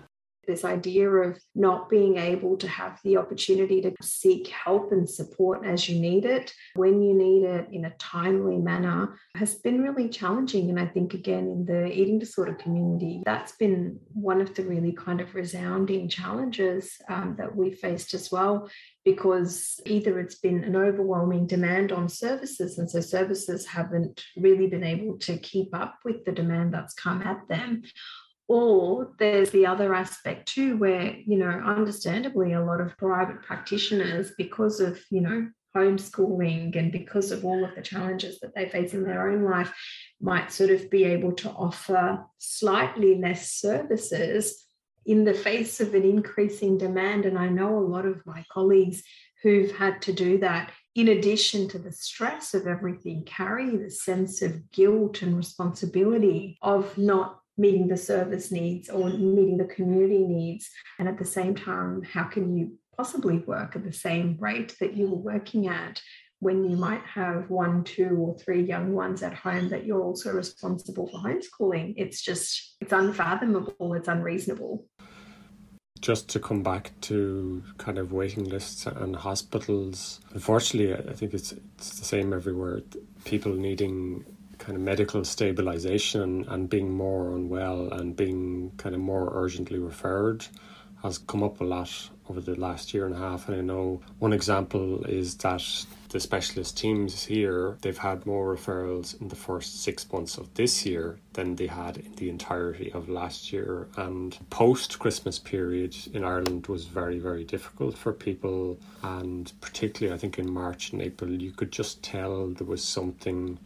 this idea of not being able to have the opportunity to seek help and support as you need it, when you need it in a timely manner, has been really challenging. And I think, again, in the eating disorder community, that's been one of the really kind of resounding challenges um, that we faced as well. Because either it's been an overwhelming demand on services, and so services haven't really been able to keep up with the demand that's come at them, or there's the other aspect too, where, you know, understandably, a lot of private practitioners, because of, you know, homeschooling and because of all of the challenges that they face in their own life, might sort of be able to offer slightly less services in the face of an increasing demand. And I know a lot of my colleagues who've had to do that in addition to the stress of everything, carry the sense of guilt and responsibility of not meeting the service needs or meeting the community needs and at the same time how can you possibly work at the same rate that you were working at when you might have one, two, or three young ones at home that you're also responsible for homeschooling. It's just, it's unfathomable, it's unreasonable. Just to come back to kind of waiting lists and hospitals, unfortunately, I think it's it's the same everywhere. People needing kind of medical stabilization and being more unwell and being kind of more urgently referred has come up a lot over the last year and a half. And I know one example is that the specialist teams here, they've had more referrals in the first six months of this year than they had in the entirety of last year. And post Christmas period in Ireland was very, very difficult for people. And particularly, I think in March and April, you could just tell there was something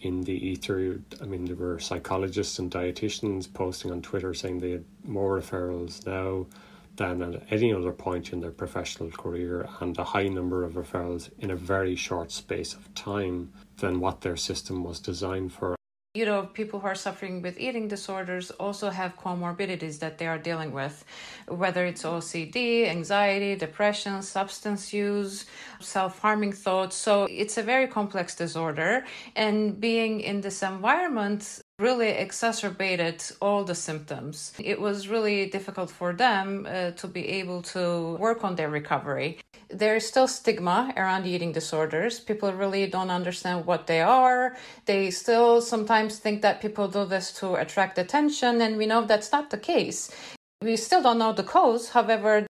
in the ether. I mean, there were psychologists and dietitians posting on Twitter saying they had more referrals now than at any other point in their professional career and a high number of referrals in a very short space of time than what their system was designed for. You know, people who are suffering with eating disorders also have comorbidities that they are dealing with, whether it's OCD, anxiety, depression, substance use, self harming thoughts. So it's a very complex disorder. And being in this environment, really exacerbated all the symptoms. It was really difficult for them uh, to be able to work on their recovery. There is still stigma around eating disorders. People really don't understand what they are. They still sometimes think that people do this to attract attention, and we know that's not the case. We still don't know the cause. However,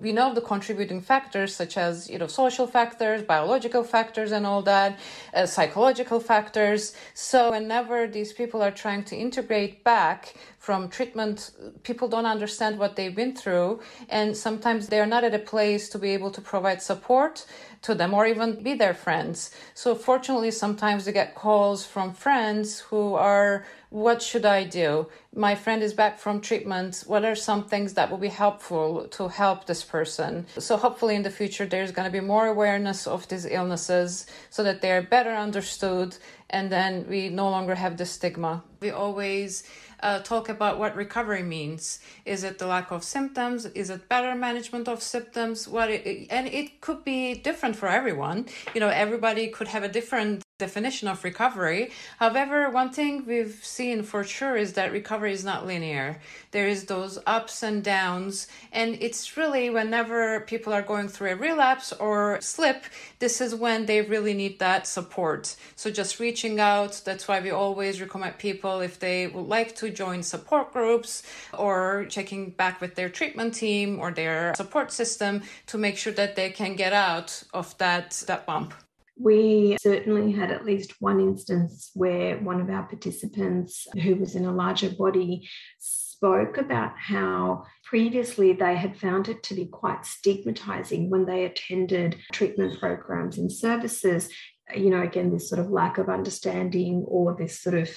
we know the contributing factors such as you know social factors biological factors and all that uh, psychological factors. So whenever these people are trying to integrate back from treatment people don't understand what they've been through. And sometimes they're not at a place to be able to provide support to them or even be their friends. So fortunately sometimes they get calls from friends who are what should I do? My friend is back from treatment. What are some things that will be helpful to help this person? So, hopefully, in the future, there's going to be more awareness of these illnesses so that they're better understood and then we no longer have the stigma. We always uh, talk about what recovery means. Is it the lack of symptoms? Is it better management of symptoms? What it, and it could be different for everyone. You know, everybody could have a different definition of recovery. However, one thing we've seen for sure is that recovery is not linear. There is those ups and downs, and it's really whenever people are going through a relapse or slip, this is when they really need that support. So just reaching out, that's why we always recommend people if they would like to join support groups or checking back with their treatment team or their support system to make sure that they can get out of that that bump. We certainly had at least one instance where one of our participants who was in a larger body spoke about how previously they had found it to be quite stigmatizing when they attended treatment programs and services. You know, again, this sort of lack of understanding or this sort of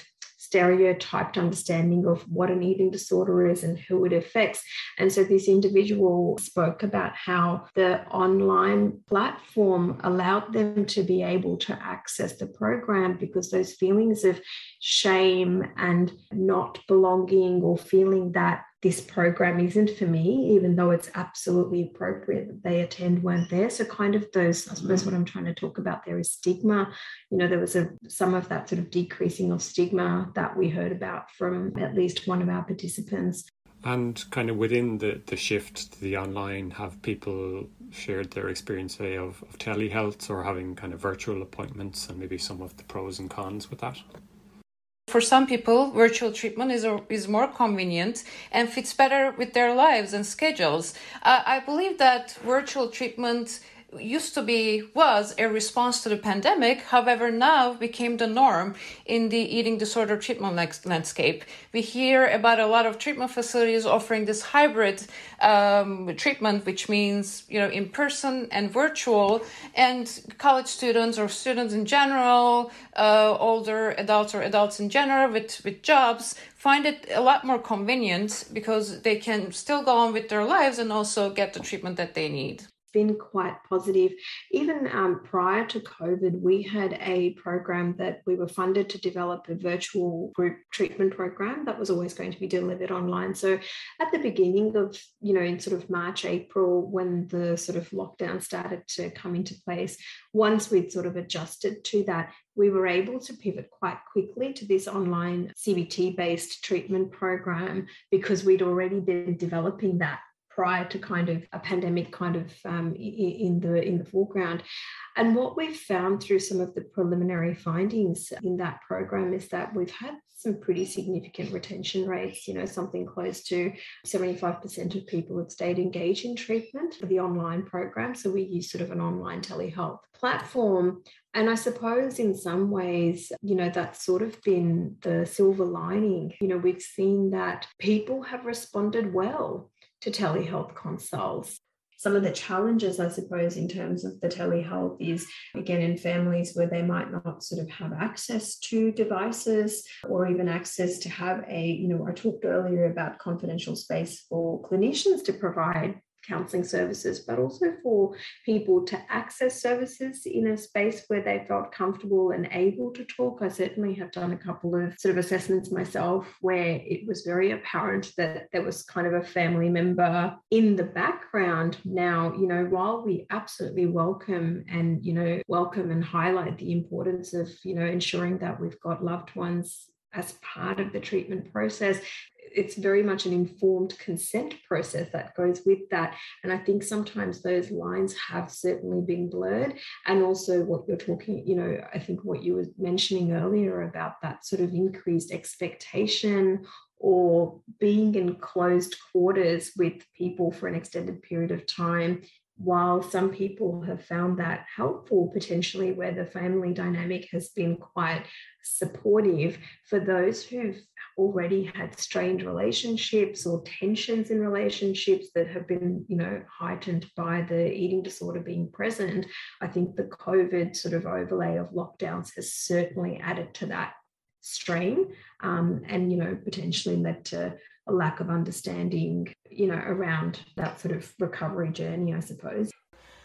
stereotyped understanding of what an eating disorder is and who it affects. And so this individual spoke about how the online platform allowed them to be able to access the program because those feelings of shame and not belonging or feeling that this program isn't for me, even though it's absolutely appropriate that they attend weren't there. So kind of those, I suppose what mm. I'm trying to talk about there is stigma. You know, there was a some of that sort of decreasing of stigma that we heard about from at least one of our participants. And kind of within the, the shift to the online, have people shared their experience say, of, of telehealth or having kind of virtual appointments and maybe some of the pros and cons with that? For some people, virtual treatment is, is more convenient and fits better with their lives and schedules. Uh, I believe that virtual treatment used to be was a response to the pandemic. However now became the norm in the eating disorder treatment landscape. We hear about a lot of treatment facilities offering this hybrid um, treatment which means you know in person and virtual. And college students or students in general uh, older adults or adults in general with with jobs find it a lot more convenient because they can still go on with their lives and also get the treatment that they need been quite positive. Even um, prior to COVID, we had a program that we were funded to develop a virtual group treatment program that was always going to be delivered online. So at the beginning of, you know, in sort of March, April, when the sort of lockdown started to come into place, once we'd sort of adjusted to that, we were able to pivot quite quickly to this online CBT based treatment program because we'd already been developing that prior to kind of a pandemic kind of um, in the in the foreground. And what we've found through some of the preliminary findings in that program is that we've had some pretty significant retention rates, you know, something close to 75% of people have stayed engaged in treatment for the online program. So we use sort of an online telehealth platform. And I suppose in some ways, you know, that's sort of been the silver lining. You know, we've seen that people have responded well to telehealth consults. Some of the challenges, I suppose, in terms of the telehealth is again in families where they might not sort of have access to devices or even access to have a, you know, I talked earlier about confidential space for clinicians to provide counselling services, but also for people to access services in a space where they felt comfortable and able to talk. I certainly have done a couple of sort of assessments myself where it was very apparent that there was kind of a family member in the background. Now, you know, while we absolutely welcome and, you know, welcome and highlight the importance of, you know, ensuring that we've got loved ones as part of the treatment process it's very much an informed consent process that goes with that. And I think sometimes those lines have certainly been blurred. And also, what you're talking, you know, I think what you were mentioning earlier about that sort of increased expectation or being in closed quarters with people for an extended period of time while some people have found that helpful potentially where the family dynamic has been quite supportive for those who've already had strained relationships or tensions in relationships that have been you know heightened by the eating disorder being present i think the covid sort of overlay of lockdowns has certainly added to that strain um, and you know potentially led to a lack of understanding, you know, around that sort of recovery journey, I suppose.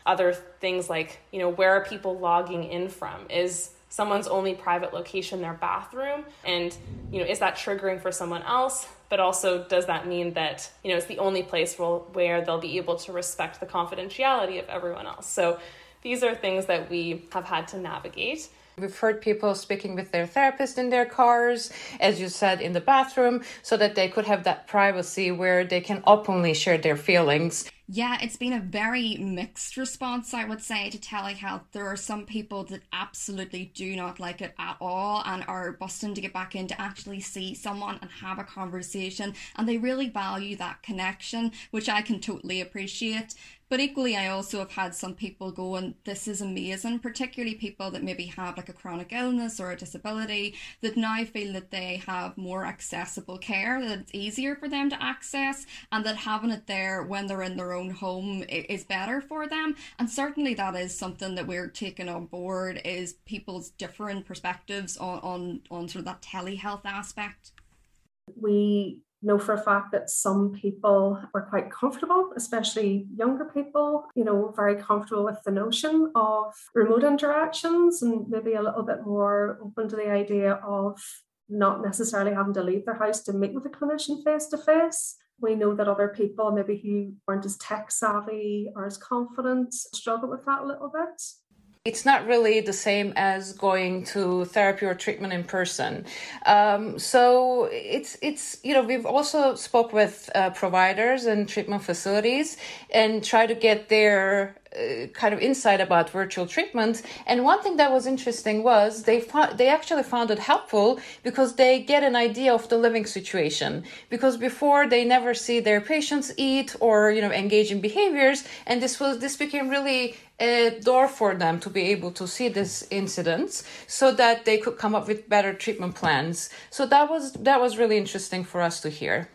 Other things like, you know, where are people logging in from? Is someone's only private location their bathroom? And, you know, is that triggering for someone else? But also, does that mean that, you know, it's the only place where they'll be able to respect the confidentiality of everyone else? So these are things that we have had to navigate. We've heard people speaking with their therapist in their cars, as you said, in the bathroom, so that they could have that privacy where they can openly share their feelings. Yeah, it's been a very mixed response, I would say, to telehealth. There are some people that absolutely do not like it at all and are busting to get back in to actually see someone and have a conversation. And they really value that connection, which I can totally appreciate. But equally, I also have had some people go, and This is amazing, particularly people that maybe have like a chronic illness or a disability that now feel that they have more accessible care, that it's easier for them to access, and that having it there when they're in their own home is better for them. And certainly, that is something that we're taking on board is people's different perspectives on, on, on sort of that telehealth aspect. We know for a fact that some people were quite comfortable, especially younger people, you know, very comfortable with the notion of remote interactions and maybe a little bit more open to the idea of not necessarily having to leave their house to meet with a clinician face to face. We know that other people, maybe who weren't as tech savvy or as confident, struggle with that a little bit it's not really the same as going to therapy or treatment in person. Um, so it's it's you know we've also spoke with uh, providers and treatment facilities and try to get their uh, kind of insight about virtual treatment. And one thing that was interesting was they found, they actually found it helpful because they get an idea of the living situation. Because before they never see their patients eat or you know engage in behaviors, and this was this became really a door for them to be able to see these incidents so that they could come up with better treatment plans. So that was that was really interesting for us to hear.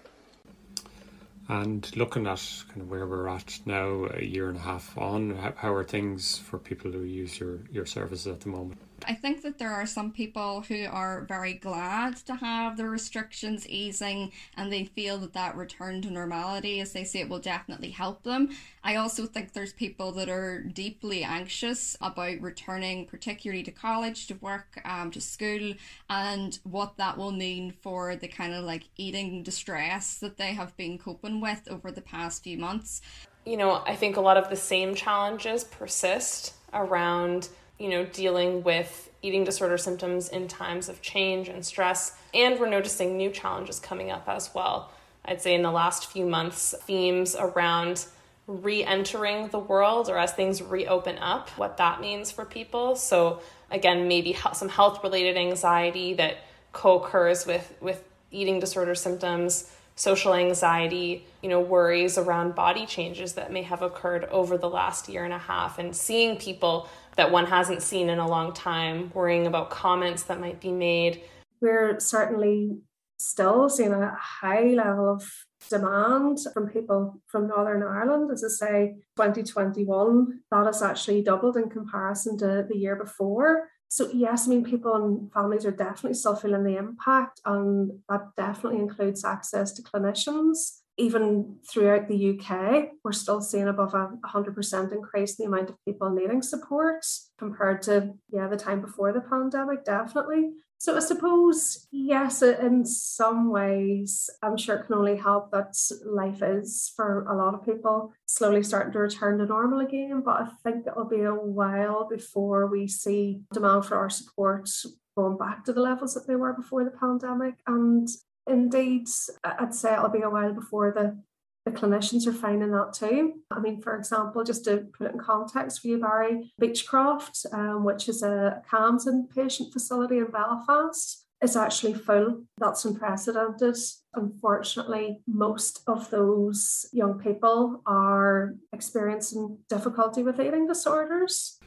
And looking at kind of where we're at now, a year and a half on, how, how are things for people who use your, your services at the moment? I think that there are some people who are very glad to have the restrictions easing and they feel that that return to normality, as they say, it will definitely help them. I also think there's people that are deeply anxious about returning, particularly to college, to work, um, to school, and what that will mean for the kind of like eating distress that they have been coping with over the past few months. You know, I think a lot of the same challenges persist around you know, dealing with eating disorder symptoms in times of change and stress. And we're noticing new challenges coming up as well. I'd say in the last few months, themes around re entering the world or as things reopen up, what that means for people. So, again, maybe some health related anxiety that co occurs with, with eating disorder symptoms social anxiety, you know, worries around body changes that may have occurred over the last year and a half, and seeing people that one hasn't seen in a long time, worrying about comments that might be made. We're certainly still seeing a high level of demand from people from Northern Ireland. As I say, 2021, that has actually doubled in comparison to the year before. So yes, I mean people and families are definitely still feeling the impact, and that definitely includes access to clinicians. Even throughout the UK, we're still seeing above a 100% increase in the amount of people needing support compared to yeah the time before the pandemic, definitely. So I suppose, yes, in some ways, I'm sure it can only help that life is for a lot of people slowly starting to return to normal again. But I think it'll be a while before we see demand for our support going back to the levels that they were before the pandemic. And indeed, I'd say it'll be a while before the the clinicians are finding that too. I mean, for example, just to put it in context for you, Barry, Beechcroft, um, which is a CAMHS inpatient facility in Belfast, is actually full. That's unprecedented. Unfortunately, most of those young people are experiencing difficulty with eating disorders.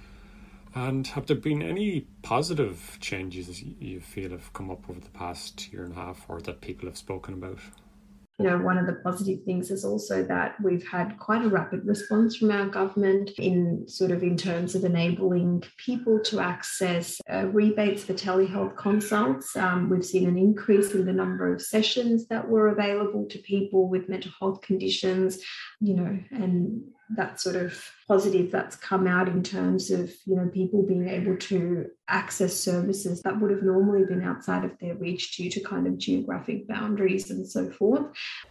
And have there been any positive changes you feel have come up over the past year and a half or that people have spoken about? you know, one of the positive things is also that we've had quite a rapid response from our government in sort of in terms of enabling people to access uh, rebates for telehealth consults. Um, we've seen an increase in the number of sessions that were available to people with mental health conditions, you know, and that sort of positive that's come out in terms of you know people being able to access services that would have normally been outside of their reach due to kind of geographic boundaries and so forth.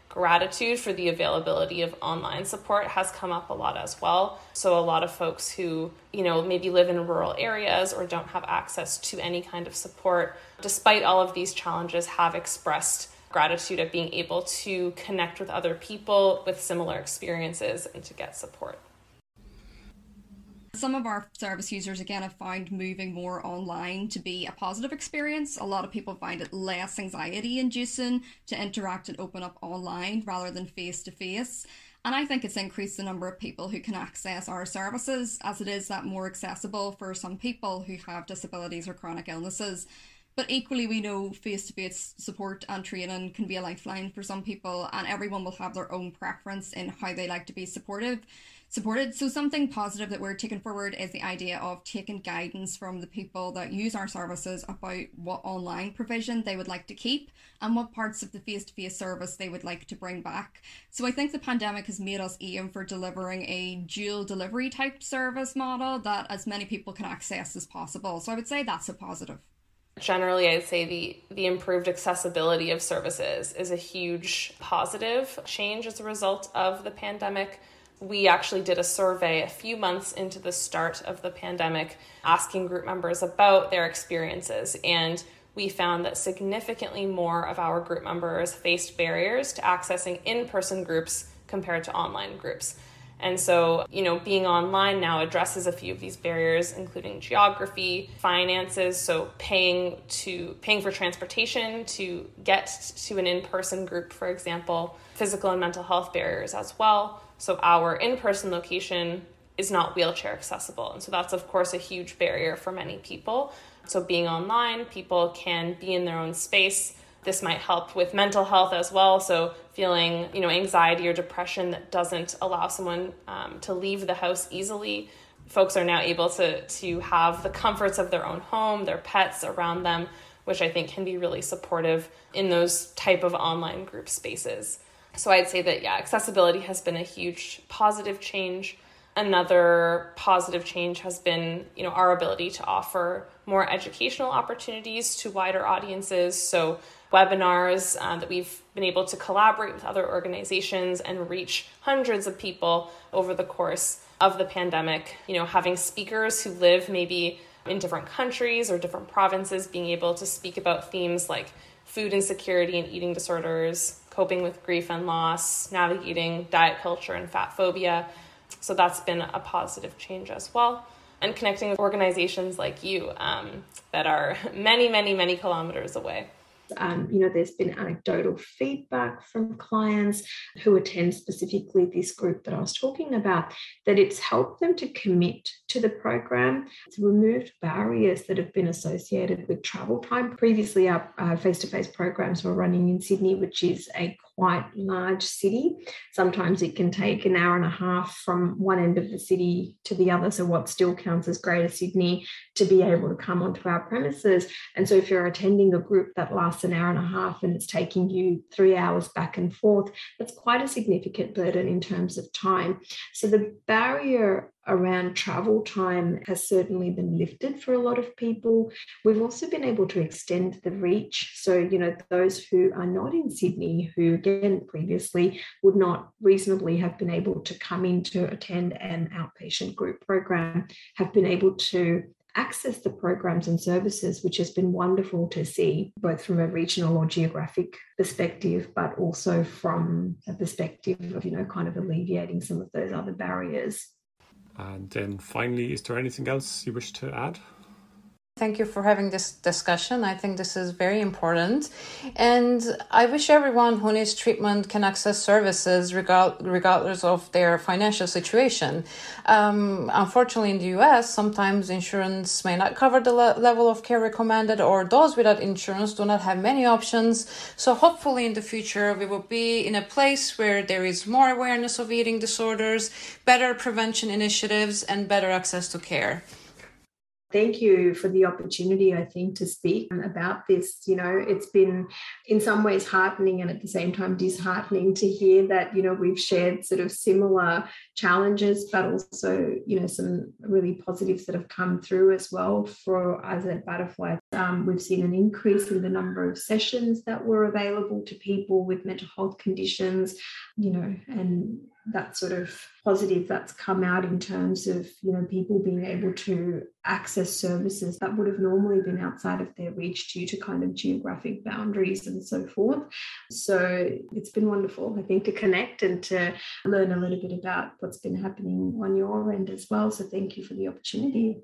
Gratitude for the availability of online support has come up a lot as well. So a lot of folks who you know maybe live in rural areas or don't have access to any kind of support despite all of these challenges have expressed gratitude of being able to connect with other people with similar experiences and to get support. Some of our service users again have found moving more online to be a positive experience. A lot of people find it less anxiety inducing to interact and open up online rather than face to face. And I think it's increased the number of people who can access our services as it is that more accessible for some people who have disabilities or chronic illnesses. But equally, we know face to face support and training can be a lifeline for some people, and everyone will have their own preference in how they like to be supportive. Supported. So, something positive that we're taking forward is the idea of taking guidance from the people that use our services about what online provision they would like to keep and what parts of the face to face service they would like to bring back. So, I think the pandemic has made us aim for delivering a dual delivery type service model that as many people can access as possible. So, I would say that's a positive generally i'd say the the improved accessibility of services is a huge positive change as a result of the pandemic. We actually did a survey a few months into the start of the pandemic asking group members about their experiences and we found that significantly more of our group members faced barriers to accessing in-person groups compared to online groups and so, you know, being online now addresses a few of these barriers, including geography, finances, so paying to paying for transportation to get to an in-person group, for example, physical and mental health barriers as well. So our in-person location is not wheelchair accessible. And so that's of course a huge barrier for many people. So being online, people can be in their own space this might help with mental health as well. So feeling, you know, anxiety or depression that doesn't allow someone um, to leave the house easily. folks are now able to to have the comforts of their own home, their pets around them, which I think can be really supportive in those type of online group spaces. So I'd say that yeah, accessibility has been a huge positive change. Another positive change has been, you know, our ability to offer more educational opportunities to wider audiences. So webinars uh, that we've been able to collaborate with other organizations and reach hundreds of people over the course of the pandemic. You know, having speakers who live maybe in different countries or different provinces being able to speak about themes like food insecurity and eating disorders, coping with grief and loss, navigating diet culture and fat phobia. So that's been a positive change as well. And connecting with organizations like you um, that are <laughs> many, many, many kilometers away. Um, you know, there's been anecdotal feedback from clients who attend specifically this group that I was talking about that it's helped them to commit to the program. It's removed barriers that have been associated with travel time. Previously, our face to face programs were running in Sydney, which is a quite large city. Sometimes it can take an hour and a half from one end of the city to the other. So, what still counts as Greater Sydney to be able to come onto our premises. And so, if you're attending a group that lasts an hour and a half and it's taking you three hours back and forth, that's quite a significant burden in terms of time. So, the barrier around travel time has certainly been lifted for a lot of people. We've also been able to extend the reach. So, you know, those who are not in Sydney, who again previously would not reasonably have been able to come in to attend an outpatient group program, have been able to access the programs and services, which has been wonderful to see, both from a regional or geographic perspective, but also from a perspective of, you know, kind of alleviating some of those other barriers. And then finally, is there anything else you wish to add? Thank you for having this discussion. I think this is very important. And I wish everyone who needs treatment can access services regardless of their financial situation. Um, unfortunately, in the US, sometimes insurance may not cover the le- level of care recommended, or those without insurance do not have many options. So, hopefully, in the future, we will be in a place where there is more awareness of eating disorders, better prevention initiatives, and better access to care. Thank you for the opportunity, I think, to speak about this. You know, it's been in some ways heartening and at the same time disheartening to hear that, you know, we've shared sort of similar challenges, but also, you know, some really positives that have come through as well for us at Butterfly. Um, we've seen an increase in the number of sessions that were available to people with mental health conditions, you know, and that sort of positive that's come out in terms of you know people being able to access services that would have normally been outside of their reach due to kind of geographic boundaries and so forth. So it's been wonderful i think to connect and to learn a little bit about what's been happening on your end as well. So thank you for the opportunity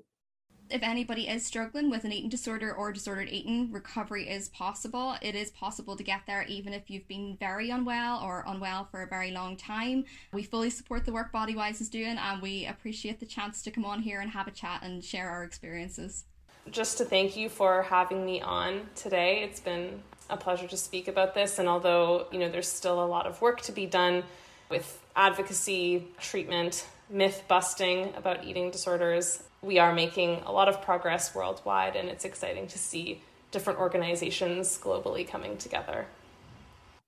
if anybody is struggling with an eating disorder or disordered eating, recovery is possible. It is possible to get there even if you've been very unwell or unwell for a very long time. We fully support the work Bodywhys is doing and we appreciate the chance to come on here and have a chat and share our experiences. Just to thank you for having me on today. It's been a pleasure to speak about this and although, you know, there's still a lot of work to be done with advocacy, treatment, myth busting about eating disorders, we are making a lot of progress worldwide, and it's exciting to see different organizations globally coming together.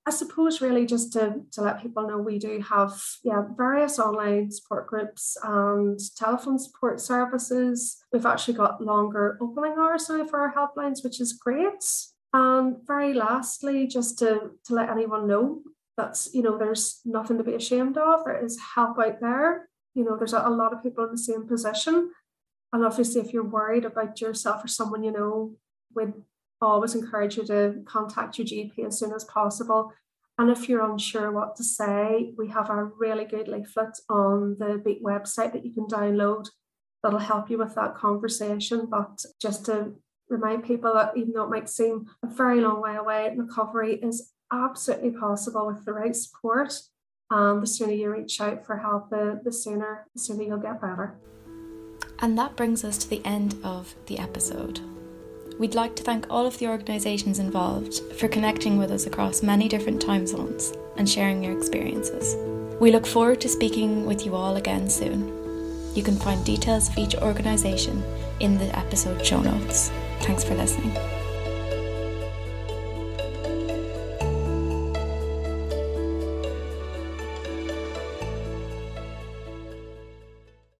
I suppose really just to, to let people know we do have yeah various online support groups and telephone support services. We've actually got longer opening hours now for our helplines, which is great. And very lastly, just to, to let anyone know that's you know there's nothing to be ashamed of. There is help out there. You know, there's a lot of people in the same position. And obviously, if you're worried about yourself or someone you know, we'd always encourage you to contact your GP as soon as possible. And if you're unsure what to say, we have a really good leaflet on the Beat website that you can download that'll help you with that conversation. But just to remind people that even though it might seem a very long way away, recovery is absolutely possible with the right support. And the sooner you reach out for help, the, the sooner the sooner you'll get better. And that brings us to the end of the episode. We'd like to thank all of the organisations involved for connecting with us across many different time zones and sharing your experiences. We look forward to speaking with you all again soon. You can find details of each organisation in the episode show notes. Thanks for listening.